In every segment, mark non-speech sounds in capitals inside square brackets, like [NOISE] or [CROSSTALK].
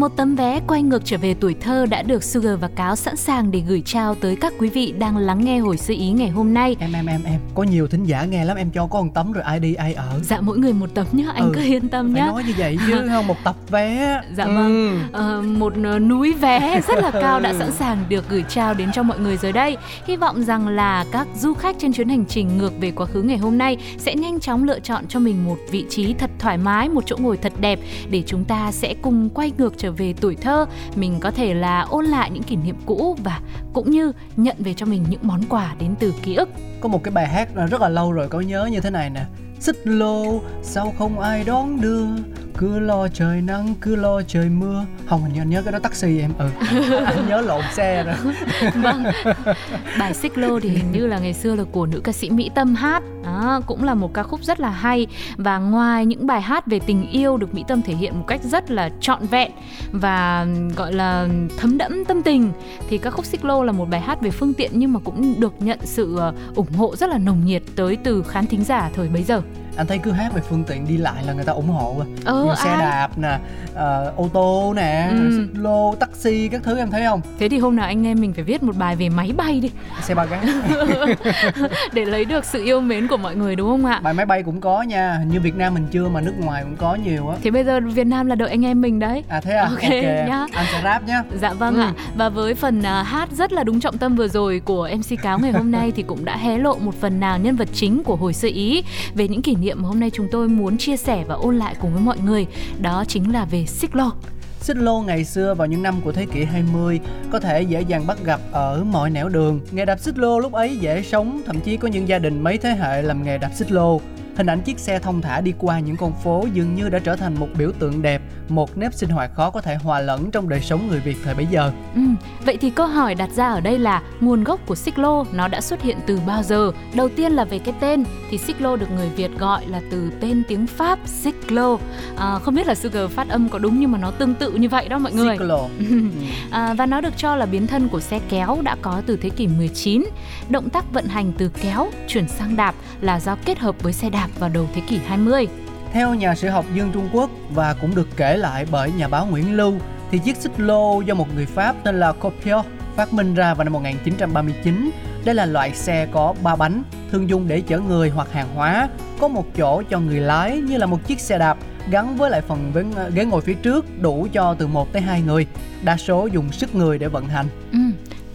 Một tấm vé quay ngược trở về tuổi thơ đã được Sugar và Cáo sẵn sàng để gửi trao tới các quý vị đang lắng nghe hồi sơ ý ngày hôm nay. em em em em có nhiều thính giả nghe lắm em cho có một tấm rồi ai đi ai ở Dạ mỗi người một tấm nhá, anh Ừ, cứ yên tâm nhá. nói như vậy chứ [LAUGHS] không một tập vé Dạ Ừ. vâng. Ờ, một ờ, núi vé rất là cao đã sẵn sàng được gửi trao đến cho mọi người rồi đây. Hy vọng rằng là các du khách trên chuyến hành trình ngược về quá khứ ngày hôm nay sẽ nhanh chóng lựa chọn cho mình một vị trí thật thoải mái, một chỗ ngồi thật đẹp để chúng ta sẽ cùng quay ngược trở về tuổi thơ. Mình có thể là ôn lại những kỷ niệm cũ và cũng như nhận về cho mình những món quà đến từ ký ức. có một cái bài hát rất là lâu rồi có nhớ như thế này nè. Xích lô sao không ai đón đưa? Cứ lo trời nắng cứ lo trời mưa. Không anh nhớ, anh nhớ cái đó taxi em. Ừ anh nhớ lộn xe rồi. [LAUGHS] Vâng. Bài xích lô thì hình như là ngày xưa là của nữ ca sĩ mỹ tâm hát đó, cũng là một ca khúc rất là hay. Và ngoài những bài hát về tình yêu được mỹ tâm thể hiện một cách rất là trọn vẹn và gọi là thấm đẫm tâm tình thì ca khúc xích lô là một bài hát về phương tiện nhưng mà cũng được nhận sự ờ, ủng hộ rất là nồng nhiệt tới từ khán thính giả thời bấy giờ anh thấy cứ hát về phương tiện đi lại là người ta ủng hộ à ờ như xe ai? đạp nè ờ, ô tô nè Ừ. lô taxi các thứ em thấy không thế thì hôm nào anh em mình phải viết một bài về máy bay đi xe ba gác [LAUGHS] để lấy được sự yêu mến của mọi người đúng không ạ bài máy bay cũng có nha như việt nam mình chưa mà nước ngoài cũng có nhiều á Thế bây giờ Việt Nam là đợi anh em mình đấy. à thế à Ok, nhá. anh sẽ rap nhá Dạ vâng Ừ. ạ. Và với phần à, hát rất là đúng trọng tâm vừa rồi của MC Cáo ngày hôm nay thì cũng đã hé lộ một phần nào nhân vật chính của hồi sơ ý về những kỷ niệm mà hôm nay chúng tôi muốn chia sẻ và ôn lại cùng với mọi người. Đó chính là về xích lô. Xích lô ngày xưa vào những năm của thế kỷ 20 có thể dễ dàng bắt gặp ở mọi nẻo đường. Nghề đạp xích lô lúc ấy dễ sống, thậm chí có những gia đình mấy thế hệ làm nghề đạp xích lô. Hình ảnh chiếc xe thông thả đi qua những con phố dường như đã trở thành một biểu tượng đẹp, một nếp sinh hoạt khó có thể hòa lẫn trong đời sống người Việt thời bấy giờ. Ừ, vậy thì câu hỏi đặt ra ở đây là nguồn gốc của xích lô nó đã xuất hiện từ bao giờ? Đầu tiên là về cái tên thì xích lô được người Việt gọi là từ tên tiếng Pháp xích lô. À, không biết là Sugar phát âm có đúng nhưng mà nó tương tự như vậy đó mọi người. Xích lô. [LAUGHS] À, và nó được cho là biến thân của xe kéo đã có từ thế kỷ 19. Động tác vận hành từ kéo chuyển sang đạp là do kết hợp với xe đạp vào đầu thế kỷ 20. Theo nhà sử học Dương Trung Quốc và cũng được kể lại bởi nhà báo Nguyễn Lưu thì chiếc xích lô do một người Pháp tên là Copiot phát minh ra vào năm 1939. Đây là loại xe có 3 bánh, thường dùng để chở người hoặc hàng hóa, có một chỗ cho người lái như là một chiếc xe đạp gắn với lại phần ghế, ghế ngồi phía trước đủ cho từ 1 tới 2 người. Đa số dùng sức người để vận hành. Ừ.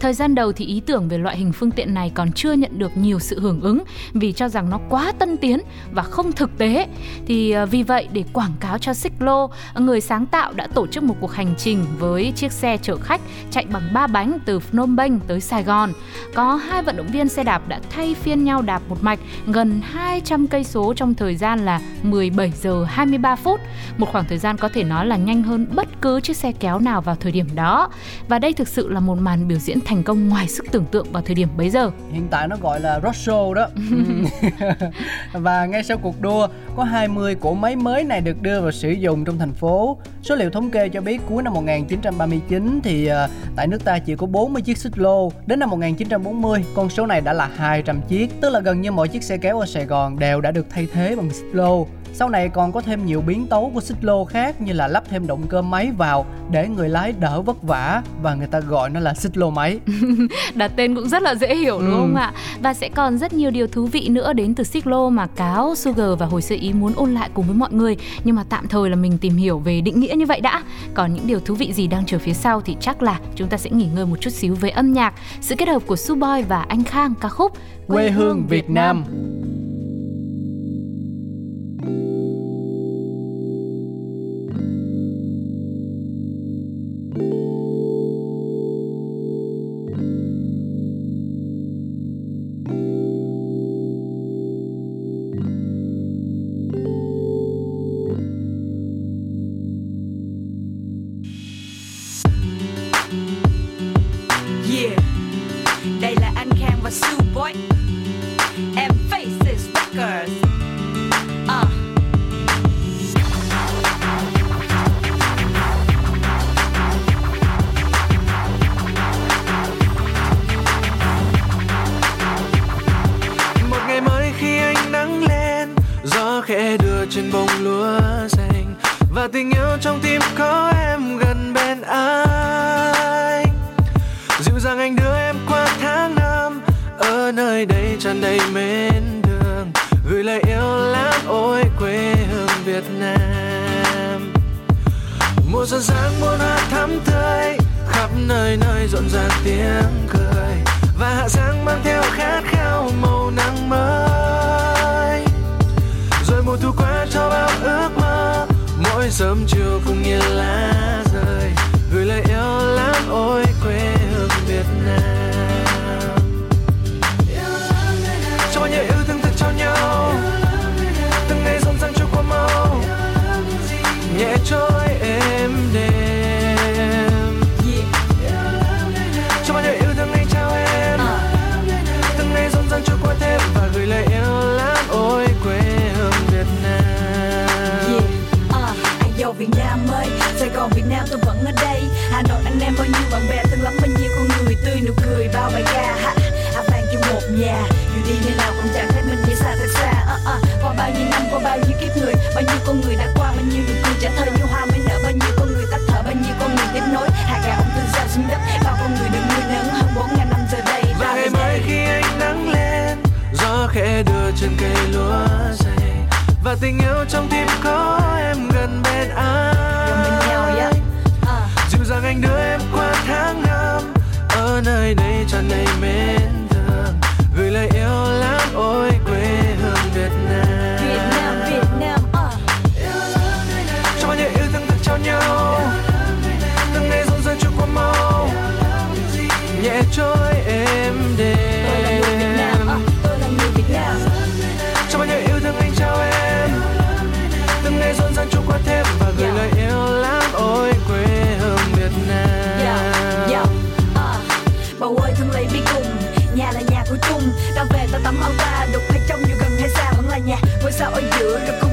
Thời gian đầu thì ý tưởng về loại hình phương tiện này còn chưa nhận được nhiều sự hưởng ứng vì cho rằng nó quá tân tiến và không thực tế. Thì ờ, vì vậy để quảng cáo cho xích lô, người sáng tạo đã tổ chức một cuộc hành trình với chiếc xe chở khách chạy bằng 3 bánh từ Phnom Penh tới Sài Gòn. Có hai vận động viên xe đạp đã thay phiên nhau đạp một mạch gần 200 cây số trong thời gian là 17 giờ 23 phút, một khoảng thời gian có thể nói là nhanh hơn bất cứ chiếc xe kéo nào vào thời điểm đó. Và đây thực sự là một màn biểu diễn thành công ngoài sức tưởng tượng vào thời điểm bấy giờ. Hiện tại nó gọi là show đó. [LAUGHS] và ngay sau cuộc đua, có 20 cỗ máy mới này được đưa vào sử dụng trong thành phố. Số liệu thống kê cho biết cuối năm 1939 thì ờ, tại nước ta chỉ có 40 chiếc xích lô. Đến năm 1940, con số này đã là 200 chiếc, tức là gần như mọi chiếc xe kéo ở Sài Gòn đều đã được thay thế bằng xích lô. Sau này còn có thêm nhiều biến tấu của xích lô khác như là lắp thêm động cơ máy vào để người lái đỡ vất vả và người ta gọi nó là xích lô máy. [LAUGHS] Đặt tên cũng rất là dễ hiểu đúng Ừ. không ạ? Và sẽ còn rất nhiều điều thú vị nữa đến từ xích lô mà Cáo, Sugar và Hồi Sơ Ý muốn ôn lại cùng với mọi người. Nhưng mà tạm thời là mình tìm hiểu về định nghĩa như vậy đã. Còn những điều thú vị gì đang chờ phía sau thì chắc là chúng ta sẽ nghỉ ngơi một chút xíu với âm nhạc. Sự kết hợp của Suboy và Anh Khang ca khúc Quê hương Việt Nam. Yeah anh đưa em qua tháng năm. Ở nơi đây tràn đầy mến đường. Gửi lời yêu lãng ôi quê hương Việt Nam. Mùa xuân sáng muôn hoa thắm tươi. Khắp nơi nơi rộn ràng tiếng cười. Và hạ sáng mang theo khát khao màu nắng mới. Rồi mùa thu qua cho bao ước mơ. Mỗi sớm chiều cùng như lá rơi. Gửi lời yêu lãng ôi quê hương cho bao nhiêu yêu thương thật trao nhau từng ngày rộn ràng trôi qua mau nhẹ trôi êm đềm cho bao nhiêu yêu thương anh trao em từng ngày rộn ràng trôi qua thêm và gửi lời yêu lắm ôi quê hương Việt Nam Yeah, uh, anh Việt Nam ơi Sài Gòn Việt Nam tôi vẫn ở đây Hà Nội bao nhiêu kiếp người Bao nhiêu con người đã qua bao nhiêu nụ cười trả thơ như hoa mới nở Bao nhiêu con người tắt thở bao nhiêu con người tiếp nối Hạt gà ông tương giao xuống đất Bao con người được nuôi nấng hơn bốn ngàn năm giờ đây và ngày đây. khi ánh nắng lên gió khẽ đưa trên cây lúa dày và tình yêu trong tim có em gần bên nhau, yeah. anh Uh. dịu dàng anh đưa em qua tháng năm ở nơi đây tràn đầy mến thương gửi lời yêu lãng ôi trôi êm Tôi là người Việt Nam, đềm cho bao nhiêu yêu thương anh trao em từng ngày rộn ràng trôi qua thêm và gửi Yeah. lời yêu lắm, ôi quê hương Việt Nam yeah. Yeah. uh. Bầu ơi thương lấy đi cùng Nhà là nhà của chung Ta về ta tắm áo ta Đục hay trong dù gần hay xa vẫn là nhà Ngôi sao ở giữa rồi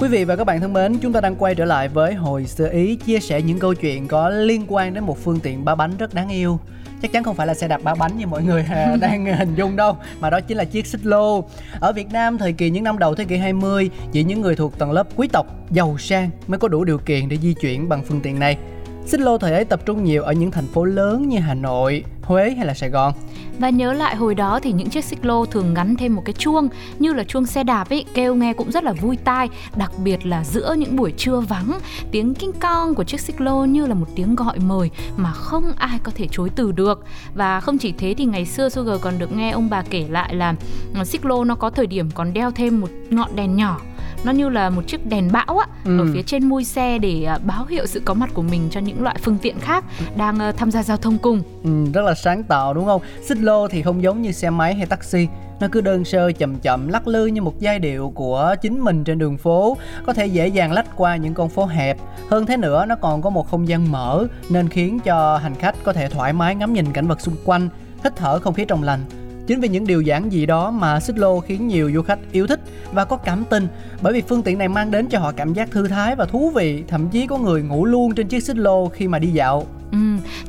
Quý vị và các bạn thân mến, chúng ta đang quay trở lại với hồi sơ ý chia sẻ những câu chuyện có liên quan đến một phương tiện ba bánh rất đáng yêu. Chắc chắn không phải là xe đạp ba bánh như mọi người à, [LAUGHS] đang hình dung đâu, mà đó chính là chiếc xích lô. Ở Việt Nam thời kỳ những năm đầu thế kỷ 20, chỉ những người thuộc tầng lớp quý tộc giàu sang mới có đủ điều kiện để di chuyển bằng phương tiện này. Xích lô thời ấy tập trung nhiều ở những thành phố lớn như Hà Nội, Huế hay là Sài Gòn. Và nhớ lại hồi đó thì những chiếc xích lô thường gắn thêm một cái chuông như là chuông xe đạp ấy, kêu nghe cũng rất là vui tai, đặc biệt là giữa những buổi trưa vắng, tiếng kinh cong của chiếc xích lô như là một tiếng gọi mời mà không ai có thể chối từ được. Và không chỉ thế thì ngày xưa Sugar còn được nghe ông bà kể lại là xích lô nó có thời điểm còn đeo thêm một ngọn đèn nhỏ nó như là một chiếc đèn bão á Ừ. ở phía trên mui xe để à, báo hiệu sự có mặt của mình cho những loại phương tiện khác đang à, tham gia giao thông cùng Ừ, rất là sáng tạo đúng không? Xích lô thì không giống như xe máy hay taxi nó cứ đơn sơ chậm chậm lắc lư như một giai điệu của chính mình trên đường phố có thể dễ dàng lách qua những con phố hẹp hơn thế nữa nó còn có một không gian mở nên khiến cho hành khách có thể thoải mái ngắm nhìn cảnh vật xung quanh hít thở không khí trong lành Chính vì những điều giản dị đó mà xích lô khiến nhiều du khách yêu thích và có cảm tình bởi vì phương tiện này mang đến cho họ cảm giác thư thái và thú vị, thậm chí có người ngủ luôn trên chiếc xích lô khi mà đi dạo. Ừ,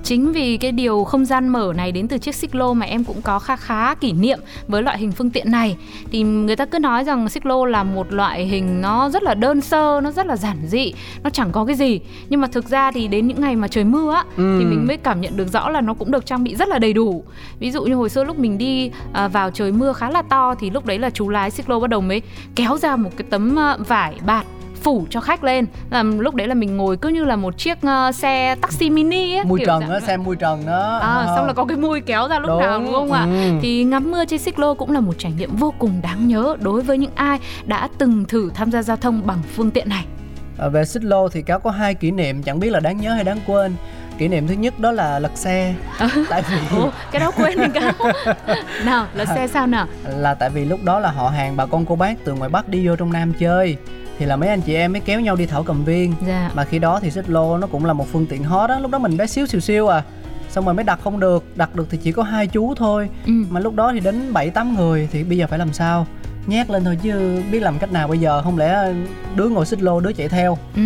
chính vì cái điều không gian mở này đến từ chiếc xích lô mà em cũng có khá khá kỷ niệm với loại hình phương tiện này. Thì người ta cứ nói rằng xích lô là một loại hình nó rất là đơn sơ nó rất là giản dị nó chẳng có cái gì. Nhưng mà thực ra thì đến những ngày mà trời mưa á ừ. thì mình mới cảm nhận được rõ là nó cũng được trang bị rất là đầy đủ. Ví dụ như hồi xưa lúc mình đi à, vào trời mưa khá là to thì lúc đấy là chú lái xích lô bắt đầu mới kéo ra một cái tấm à, vải bạt phủ cho khách lên. Làm lúc đấy là mình ngồi cứ như là một chiếc uh, xe taxi mini ấy mui trần á xe mui trần đó. À, à, xong là có cái mui kéo ra lúc đúng. nào đúng không ạ? Ừ. thì ngắm mưa trên xích lô cũng là một trải nghiệm vô cùng đáng nhớ đối với những ai đã từng thử tham gia giao thông bằng phương tiện này. À, về xích lô thì cáo có hai kỷ niệm chẳng biết là đáng nhớ hay đáng quên. Kỷ niệm thứ nhất đó là lật xe. Tại vì Ủa, cái đó quên đi cáo [LAUGHS] nào lật xe sao nào? Là tại vì lúc đó là họ hàng bà con cô bác từ ngoài bắc đi vô trong nam chơi thì là mấy anh chị em mới kéo nhau đi thảo cầm viên. Dạ. mà khi đó thì xích lô nó cũng là một phương tiện hot đó lúc đó mình bé xíu xìu siêu à. Xong rồi mới đặt không được. Đặt được thì chỉ có hai chú thôi. Ừ. mà lúc đó thì đến bảy tám người thì bây giờ phải làm sao? Nhét lên thôi chứ biết làm cách nào bây giờ. Không lẽ đứa ngồi xích lô đứa chạy theo? Ừ.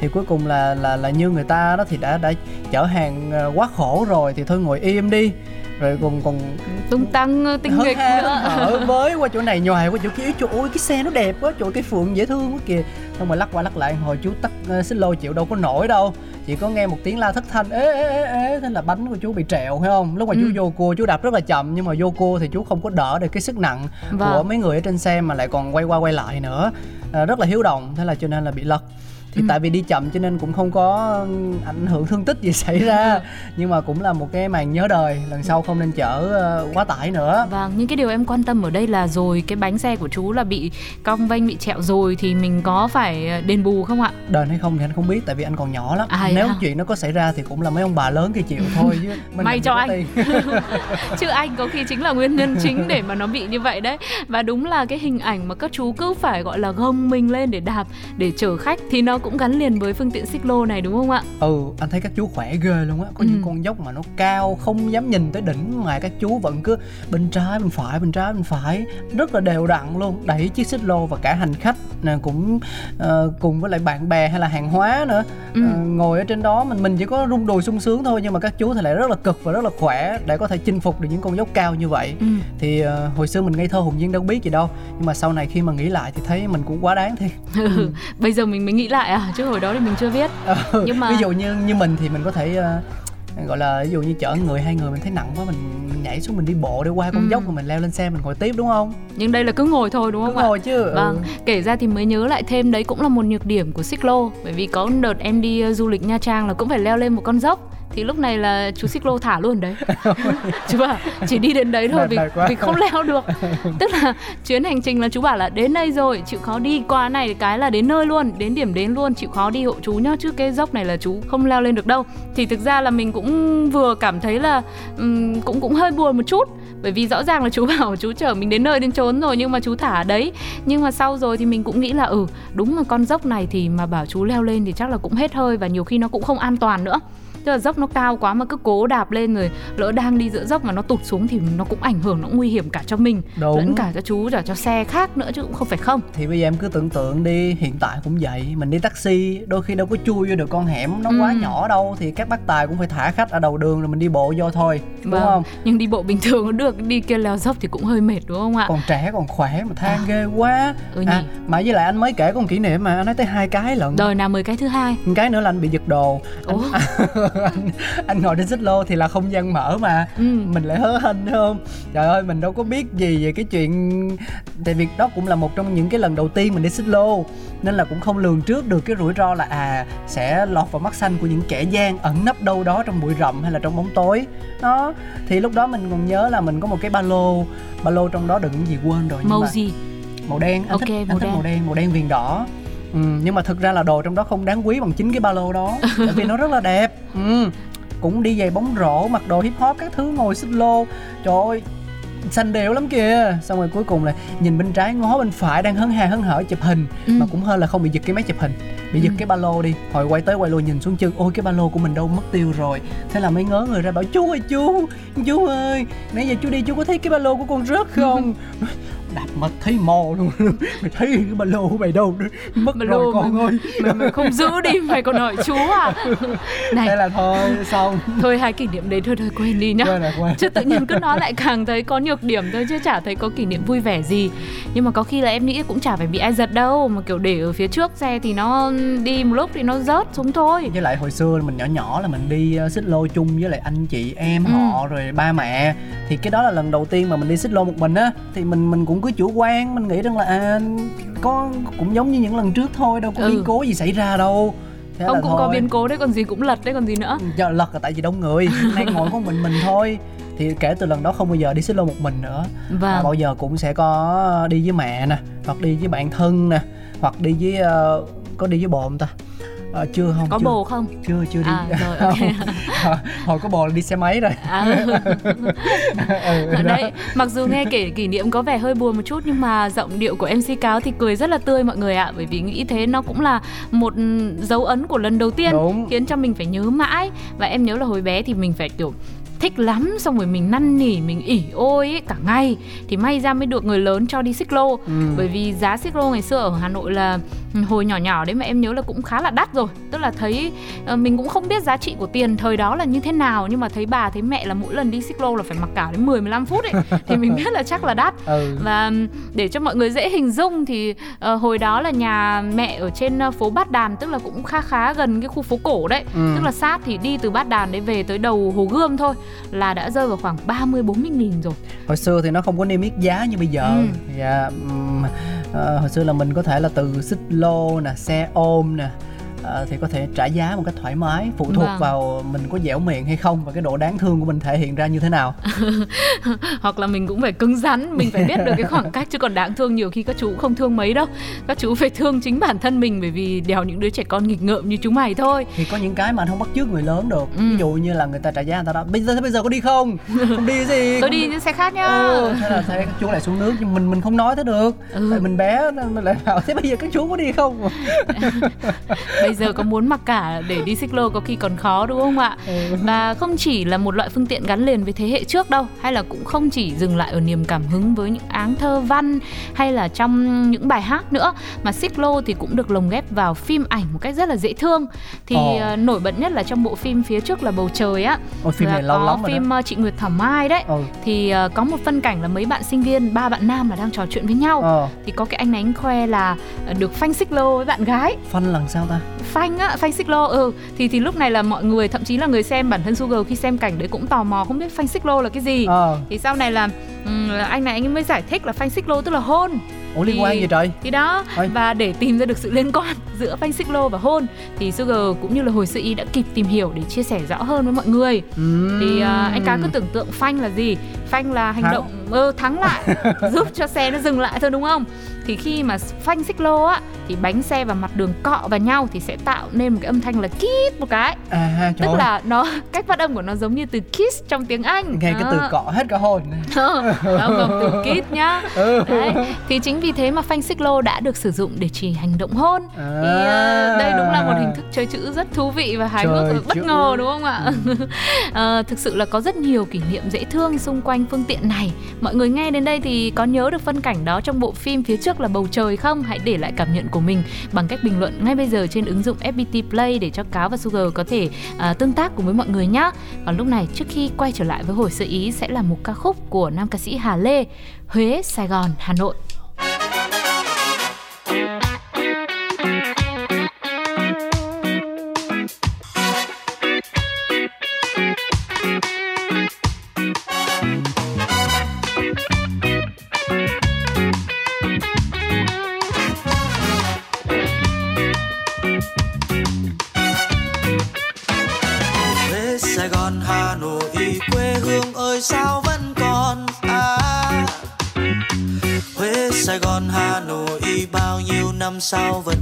thì cuối cùng là là là như người ta đó thì đã đã chở hàng ờ, quá khổ rồi thì thôi ngồi im đi rồi còn còn tung tăng ờ, tinh nghịch nữa. Ở với qua chỗ này nhòi qua chỗ kia. Chỗ ôi cái xe nó đẹp quá chỗ cái phượng dễ thương quá kìa. Xong rồi lắc qua lắc lại hồi chú tắt uh, xích lô chịu đâu có nổi đâu. Chỉ có nghe một tiếng la thất thanh ế ế ế ế thế là bánh của chú bị trẹo phải không? Lúc mà ừ. chú vô cua chú đạp rất là chậm nhưng mà vô cua thì chú không có đỡ được cái sức nặng vâng. của mấy người ở trên xe mà lại còn quay qua quay lại nữa. À, rất là hiếu động thế là cho nên là bị lật thì ừ. tại vì đi chậm cho nên cũng không có ảnh hưởng thương tích gì [LAUGHS] xảy ra. Nhưng mà cũng là một cái màn nhớ đời lần sau không nên chở ờ, quá tải nữa. Vâng những cái điều em quan tâm ở đây là rồi cái bánh xe của chú là bị cong vênh bị trẹo rồi thì mình có phải ờ, đền bù không ạ? Đền hay không thì anh không biết tại vì anh còn nhỏ lắm. À, nếu à? chuyện nó có xảy ra thì cũng là mấy ông bà lớn kia chịu thôi chứ [LAUGHS] mình may cho anh. [LAUGHS] chứ anh có khi chính là nguyên nhân chính để mà nó bị như vậy đấy. Và đúng là cái hình ảnh mà các chú cứ phải gọi là gồng mình lên để đạp để chở khách thì nó cũng gắn liền với phương tiện xích lô này đúng không ạ? Ừ, anh thấy các chú khỏe ghê luôn á. Có ừ. những con dốc mà nó cao không dám nhìn tới đỉnh mà các chú vẫn cứ bên trái bên phải bên trái bên phải rất là đều đặn luôn đẩy chiếc xích lô và cả hành khách nè cũng uh, cùng với lại bạn bè hay là hàng hóa nữa ừ. uh, ngồi ở trên đó mình mình chỉ có rung đùi sung sướng thôi nhưng mà các chú thì lại rất là cực và rất là khỏe để có thể chinh phục được những con dốc cao như vậy ừ. thì uh, hồi xưa mình ngây thơ hùng nhiên đâu biết gì đâu nhưng mà sau này khi mà nghĩ lại thì thấy mình cũng quá đáng thiệt [LAUGHS] ừ. bây giờ mình mới nghĩ lại à chứ hồi đó thì mình chưa biết [LAUGHS] ừ, nhưng mà ví dụ như như mình thì mình có thể uh, gọi là ví dụ như chở người hai người mình thấy nặng quá mình, mình nhảy xuống mình đi bộ để qua con ừ. dốc rồi mình leo lên xe mình ngồi tiếp đúng không nhưng đây là cứ ngồi thôi đúng không cứ ngồi chứ vâng ừ. kể ra thì mới nhớ lại thêm đấy cũng là một nhược điểm của xích lô bởi vì có đợt em đi uh, du lịch nha trang là cũng phải leo lên một con dốc thì lúc này là chú xích lô thả luôn đấy. [LAUGHS] Chú bảo chỉ đi đến đấy thôi vì vì không leo được. [LAUGHS] Tức là chuyến hành trình là chú bảo là đến đây rồi chịu khó đi qua này cái là đến nơi luôn đến điểm đến luôn chịu khó đi hộ chú nhá chứ cái dốc này là chú không leo lên được đâu. Thì thực ra là mình cũng vừa cảm thấy là um, cũng cũng hơi buồn một chút. Bởi vì rõ ràng là chú [LAUGHS] bảo chú chở mình đến nơi đến chốn rồi nhưng mà chú thả đấy. Nhưng mà sau rồi thì mình cũng nghĩ là ừ đúng là con dốc này thì mà bảo chú leo lên thì chắc là cũng hết hơi và nhiều khi nó cũng không an toàn nữa tức là dốc nó cao quá mà cứ cố đạp lên rồi lỡ đang đi giữa dốc mà nó tụt xuống thì nó cũng ảnh hưởng nó cũng nguy hiểm cả cho mình Đúng. lẫn cả cho chú cả cho xe khác nữa chứ cũng không phải không thì bây giờ em cứ tưởng tượng đi hiện tại cũng vậy mình đi taxi đôi khi đâu có chui vô được con hẻm nó ừ. quá nhỏ đâu thì các bác tài cũng phải thả khách ở đầu đường rồi mình đi bộ vô thôi đúng vâng. không nhưng đi bộ bình thường nó được đi kia leo dốc thì cũng hơi mệt đúng không ạ còn trẻ còn khỏe mà than à. ghê quá ừ à, mà với lại anh mới kể con kỷ niệm mà anh nói tới hai cái lận đời nào mười cái thứ hai cái nữa là anh bị giật đồ Ủa? Anh, [LAUGHS] [LAUGHS] anh, anh ngồi trên xích lô thì là không gian mở mà. Ừ. mình lại hớ hênh không? Trời ơi mình đâu có biết gì về cái chuyện tại vì đó cũng là một trong những cái lần đầu tiên mình đi xích lô nên là cũng không lường trước được cái rủi ro là à sẽ lọt vào mắt xanh của những kẻ gian ẩn nấp đâu đó trong bụi rậm hay là trong bóng tối. Đó thì lúc đó mình còn nhớ là mình có một cái ba lô ba lô trong đó đựng gì quên rồi màu gì? màu đen anh okay, thích, màu anh thích đen. màu đen màu đen viền đỏ ừ, nhưng mà thực ra là đồ trong đó không đáng quý bằng chính cái ba lô đó tại vì nó rất là đẹp. Ừ cũng đi giày bóng rổ mặc đồ hip hop các thứ ngồi xích lô. Trời ơi xanh đều lắm kìa. Xong rồi cuối cùng là nhìn bên trái ngó bên phải đang hân hà hân hở chụp hình Ừ. mà cũng hơn là không bị giật cái máy chụp hình. Bị giật Ừ. cái ba lô đi hồi quay tới quay lui nhìn xuống chân ôi cái ba lô của mình đâu mất tiêu rồi. Thế là mới ngớ người ra bảo chú ơi chú chú ơi nãy giờ chú đi chú có thấy cái ba lô của con rớt không [LAUGHS] đạp mất thấy mò luôn. [LAUGHS] Mày thấy cái ba lô của mày đâu? Mất Ba rồi lô con mày- ơi. mày, mày không giữ đi mày còn hỏi chú à? [LAUGHS] Này. Thế là thôi xong. Thôi hai kỷ niệm đấy thôi thôi quên đi nhá. Quên rồi quên. Chứ tự nhiên cứ nói lại càng thấy có nhược điểm thôi chứ chả thấy có kỷ niệm vui vẻ gì. Nhưng mà có khi là em nghĩ cũng chả phải bị ai giật đâu mà kiểu để ở phía trước xe thì nó đi một lúc thì nó rớt xuống thôi. Với lại hồi xưa mình nhỏ nhỏ là mình đi uh, xích lô chung với lại anh chị em Ừ. họ rồi ba mẹ. Thì cái đó là lần đầu tiên mà mình đi xích lô một mình á. Thì mình mình cũng cứ chủ quan mình nghĩ rằng là à, có cũng giống như những lần trước thôi đâu có Ừ. biến cố gì xảy ra đâu. Thế ông là cũng có thôi. biến cố đấy còn gì cũng lật đấy còn gì nữa. Giờ lật là tại vì đông người [LAUGHS] nay ngồi có mình mình thôi. Thì kể từ lần đó không bao giờ đi xích lô một mình nữa. Mà vâng. bao giờ cũng sẽ có đi với mẹ nè hoặc đi với bạn thân nè hoặc đi với ờ, có đi với bồ không ta Ờ, chưa không có chưa, bồ không? Chưa chưa đi. À, rồi, ok. [LAUGHS] Hồi- hồi có bồ là đi xe máy rồi. À, [LAUGHS] ừ, đấy mặc dù nghe kể kỷ niệm có vẻ hơi buồn một chút nhưng mà giọng điệu của mc cáo thì cười rất là tươi mọi người ạ. Bởi vì nghĩ thế nó cũng là một dấu ấn của lần đầu tiên Đúng. khiến cho mình phải nhớ mãi. Và em nhớ là hồi bé thì mình phải kiểu thích lắm xong rồi mình năn nỉ mình ỉ ôi ấy, cả ngày. Thì may ra mới được người lớn cho đi xích lô. Ừ. bởi vì giá xích lô ngày xưa ở Hà Nội là ừ, hồi nhỏ nhỏ đấy mà em nhớ là cũng khá là đắt rồi. Tức là thấy ờ, mình cũng không biết giá trị của tiền thời đó là như thế nào nhưng mà thấy bà thấy mẹ là mỗi lần đi xích lô là phải mặc cả đến 10 15 phút ấy. [LAUGHS] Thì mình biết là chắc là đắt. Ừ. Và để cho mọi người dễ hình dung thì ờ, hồi đó là nhà mẹ ở trên ờ, phố Bát Đàn tức là cũng khá khá gần cái khu phố cổ đấy. Ừ. tức là sát thì đi từ Bát Đàn đấy về tới đầu Hồ Gươm thôi là đã rơi vào khoảng 30 40 nghìn rồi hồi xưa thì nó không có niêm yết giá như bây giờ Ừ. dạ ừm, ờ, hồi xưa là mình có thể là từ xích lô nè xe ôm nè ờ, thì có thể trả giá một cách thoải mái phụ thuộc Vâng. vào mình có dẻo miệng hay không và cái độ đáng thương của mình thể hiện ra như thế nào. [LAUGHS] Hoặc là mình cũng phải cứng rắn mình phải biết được cái khoảng cách chứ còn đáng thương nhiều khi các chú cũng không thương mấy đâu. Các chú phải thương chính bản thân mình bởi vì đèo những đứa trẻ con nghịch ngợm như chúng mày thôi. Thì có những cái mà anh không bắt chước người lớn được. Ừ. ví dụ như là người ta trả giá người ta đó bây giờ bây giờ có đi không? Không đi gì? [LAUGHS] Tôi không đi trên xe khác nhá. Ừ, thế là thế các chú lại xuống nước nhưng mình mình không nói thế được. Ừ. tại mình bé nên mình lại bảo thế bây giờ các chú có đi không? [LAUGHS] Bây giờ có muốn mặc cả để đi xích lô có khi còn khó đúng không ạ? Ừ. và không chỉ là một loại phương tiện gắn liền với thế hệ trước đâu hay là cũng không chỉ dừng lại ở niềm cảm hứng với những áng thơ văn hay là trong những bài hát nữa mà xích lô thì cũng được lồng ghép vào phim ảnh một cách rất là dễ thương. Thì ờ, nổi bật nhất là trong bộ phim phía trước là bầu trời á. Ôi phim là này lâu có lắm phim đó. ờ, chị Nguyệt Thảo Mai đấy. Ừ. Thì ờ, có một phân cảnh là mấy bạn sinh viên ba bạn nam là đang trò chuyện với nhau. Ờ. Thì có cái anh này anh khoe là ờ, được phanh xích lô với bạn gái. Phân lần sao ta phanh á phanh xích lô ừ. Thì thì lúc này là mọi người thậm chí là người xem bản thân Sugar khi xem cảnh đấy cũng tò mò không biết phanh xích lô là cái gì. Ờ. Thì sau này là, là anh này anh ấy mới giải thích là phanh xích lô tức là hôn. Ủa liên Thì- quan gì trời? thì đó Ôi. và để tìm ra được sự liên quan [LAUGHS] giữa phanh xích lô và hôn thì Sugar cũng như là hồi sự y đã kịp tìm hiểu để chia sẻ rõ hơn với mọi người. Thì à, anh cá cứ tưởng tượng phanh là gì? Phanh là hành Thắng. động ơ thắng lại [LAUGHS] giúp cho xe nó dừng lại thôi đúng không? Thì khi mà phanh xích lô á thì bánh xe và mặt đường cọ vào nhau thì sẽ tạo nên một cái âm thanh là kít một cái. À tức ơi, là nó [LAUGHS] cách phát âm của nó giống như từ kiss trong tiếng Anh. Nghe cái từ cọ hết cả hồn. Ờ, không không từ kiss nhá. [LAUGHS] Ừ. đấy thì chính vì thế mà phanh xích lô đã được sử dụng để chỉ hành động hôn. À. thì ờ, đây đúng là một hình thức chơi chữ rất thú vị và hài hước bất chữ. ngờ đúng không ạ? Ờ, thực sự là có rất nhiều kỷ niệm dễ thương xung quanh phương tiện này mọi người nghe đến đây thì có nhớ được phân cảnh đó trong bộ phim phía trước là bầu trời không? Hãy để lại cảm nhận của mình bằng cách bình luận ngay bây giờ trên ứng dụng FPT Play để cho cáo và Sugar có thể à, tương tác cùng với mọi người nhé còn lúc này trước khi quay trở lại với hồi sơ ý sẽ là một ca khúc của nam ca sĩ Hà Lê Huế Sài Gòn Hà Nội. Nhiêu năm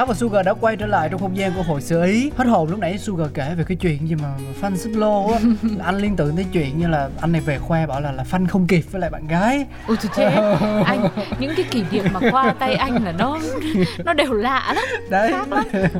Cáo và Sugar đã quay trở lại trong không gian của hồi xưa. Ý Hết hồn lúc nãy Sugar kể về cái chuyện gì mà fan xích lô á. [LAUGHS] Anh liên tưởng tới chuyện như là anh này về khoe bảo là là fan không kịp với lại bạn gái. Ôi trời thế anh những cái kỷ niệm mà qua tay anh là nó nó đều lạ lắm Đấy. khác lắm. [LAUGHS]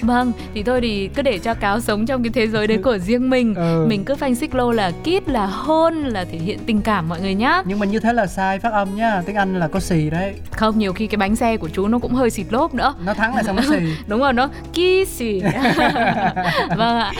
Vâng thì thôi thì cứ để cho cáo sống trong cái thế giới đấy của riêng mình. Ừ. mình cứ phanh xích lô là kiss là hôn là thể hiện tình cảm mọi người nhá. Nhưng mà như thế là sai phát âm nhá Tiếng Anh là có xì đấy. Không nhiều khi cái bánh xe của chú nó cũng hơi xịt lốp nữa. Nó thắng xong nó xì đúng rồi nó kissy. [LAUGHS] Vâng ạ.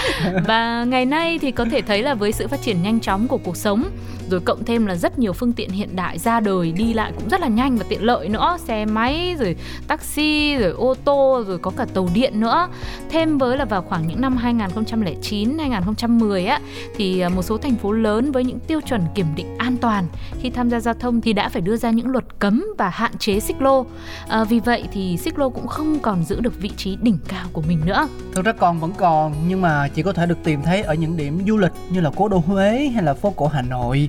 Và ngày nay thì có thể thấy là với sự phát triển nhanh chóng của cuộc sống rồi cộng thêm là rất nhiều phương tiện hiện đại ra đời đi lại cũng rất là nhanh và tiện lợi nữa. Xe máy rồi taxi rồi ô tô rồi có cả tàu điện nữa. Thêm với là vào khoảng những năm 2009 2010 á thì à, một số thành phố lớn với những tiêu chuẩn kiểm định an toàn khi tham gia giao thông thì đã phải đưa ra những luật cấm và hạn chế xích lô. À, vì vậy thì xích lô cũng không còn giữ được vị trí đỉnh cao của mình nữa. Thực ra còn vẫn còn nhưng mà chỉ có thể được tìm thấy ở những điểm du lịch như là cố đô Huế hay là phố cổ Hà Nội.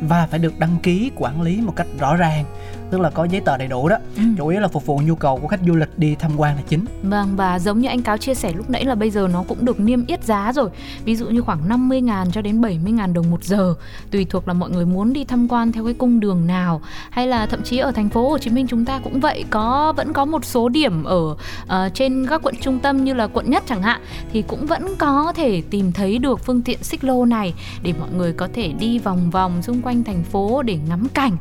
và phải được đăng ký quản lý một cách rõ ràng tức là có giấy tờ đầy đủ đó. Ừ. chủ yếu là phục vụ nhu cầu của khách du lịch đi tham quan là chính. Vâng và giống như anh Cáo chia sẻ lúc nãy là bây giờ nó cũng được niêm yết giá rồi. Ví dụ như khoảng 50 ngàn cho đến 70 ngàn đồng một giờ Tùy thuộc là mọi người muốn đi tham quan theo cái cung đường nào. Hay là thậm chí ở thành phố Hồ Chí Minh chúng ta cũng vậy có Vẫn có một số điểm ở ờ, trên các quận trung tâm như là quận nhất chẳng hạn Thì cũng vẫn có thể tìm thấy được phương tiện xích lô này Để mọi người có thể đi vòng vòng xung quanh quanh thành phố để ngắm cảnh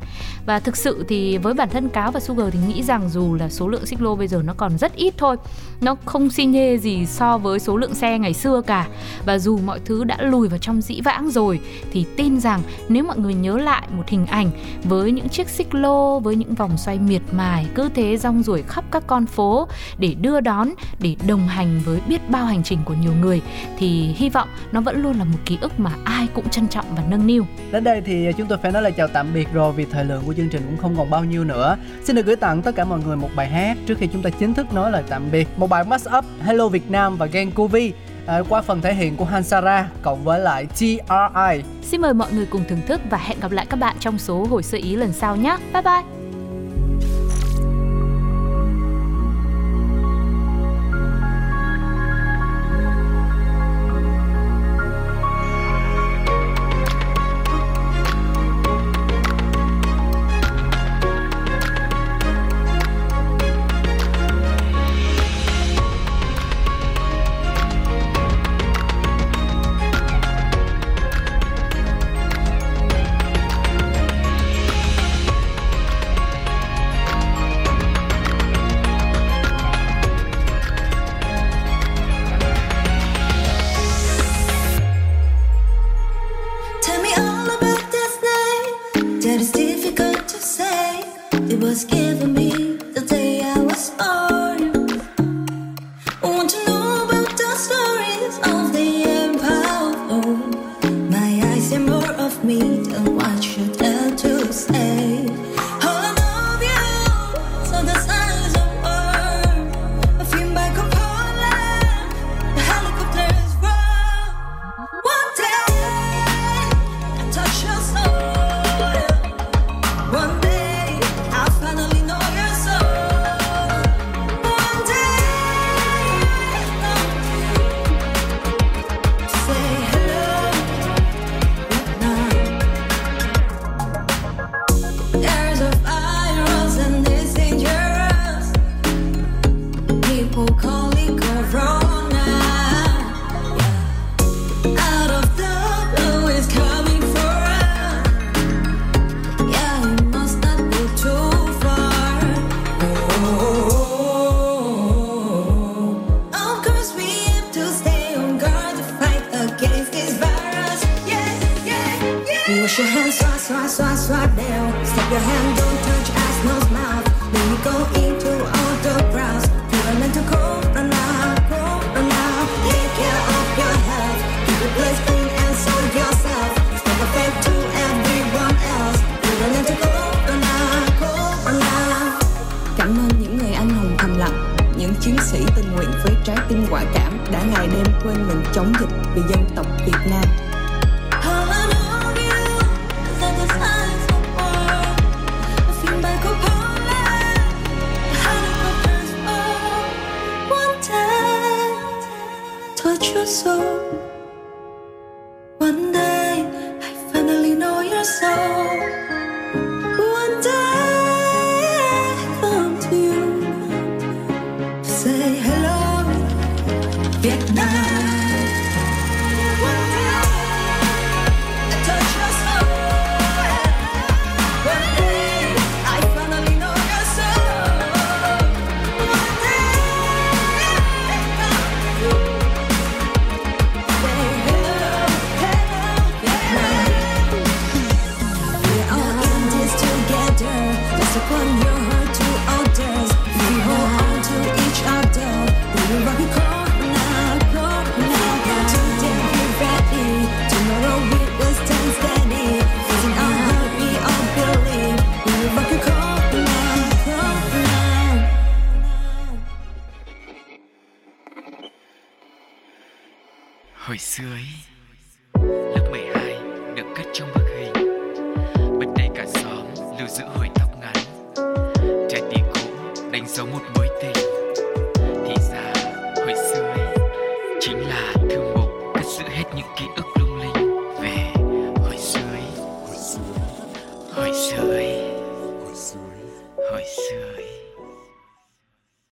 và thực sự thì với bản thân cáo và sugar thì nghĩ rằng dù là số lượng xích lô bây giờ nó còn rất ít thôi, nó không xi nhê gì so với số lượng xe ngày xưa cả. Và dù mọi thứ đã lùi vào trong dĩ vãng rồi, thì tin rằng nếu mọi người nhớ lại một hình ảnh với những chiếc xích lô, với những vòng xoay miệt mài cứ thế rong ruổi khắp các con phố để đưa đón, để đồng hành với biết bao hành trình của nhiều người, thì hy vọng nó vẫn luôn là một ký ức mà ai cũng trân trọng và nâng niu. Đến đây thì chúng tôi phải nói là chào tạm biệt rồi vì thời lượng của chương trình cũng không còn bao nhiêu nữa xin được gửi tặng tất cả mọi người một bài hát trước khi chúng ta chính thức nói lời tạm biệt một bài mash up hello việt nam và gang Kuvi à, qua phần thể hiện của Hansara cộng với lại TRI. Xin mời mọi người cùng thưởng thức và hẹn gặp lại các bạn trong số hồi sơ ý lần sau nhé. Bye bye. ngày đêm quên mình chống dịch vì dân tộc Việt Nam. Touch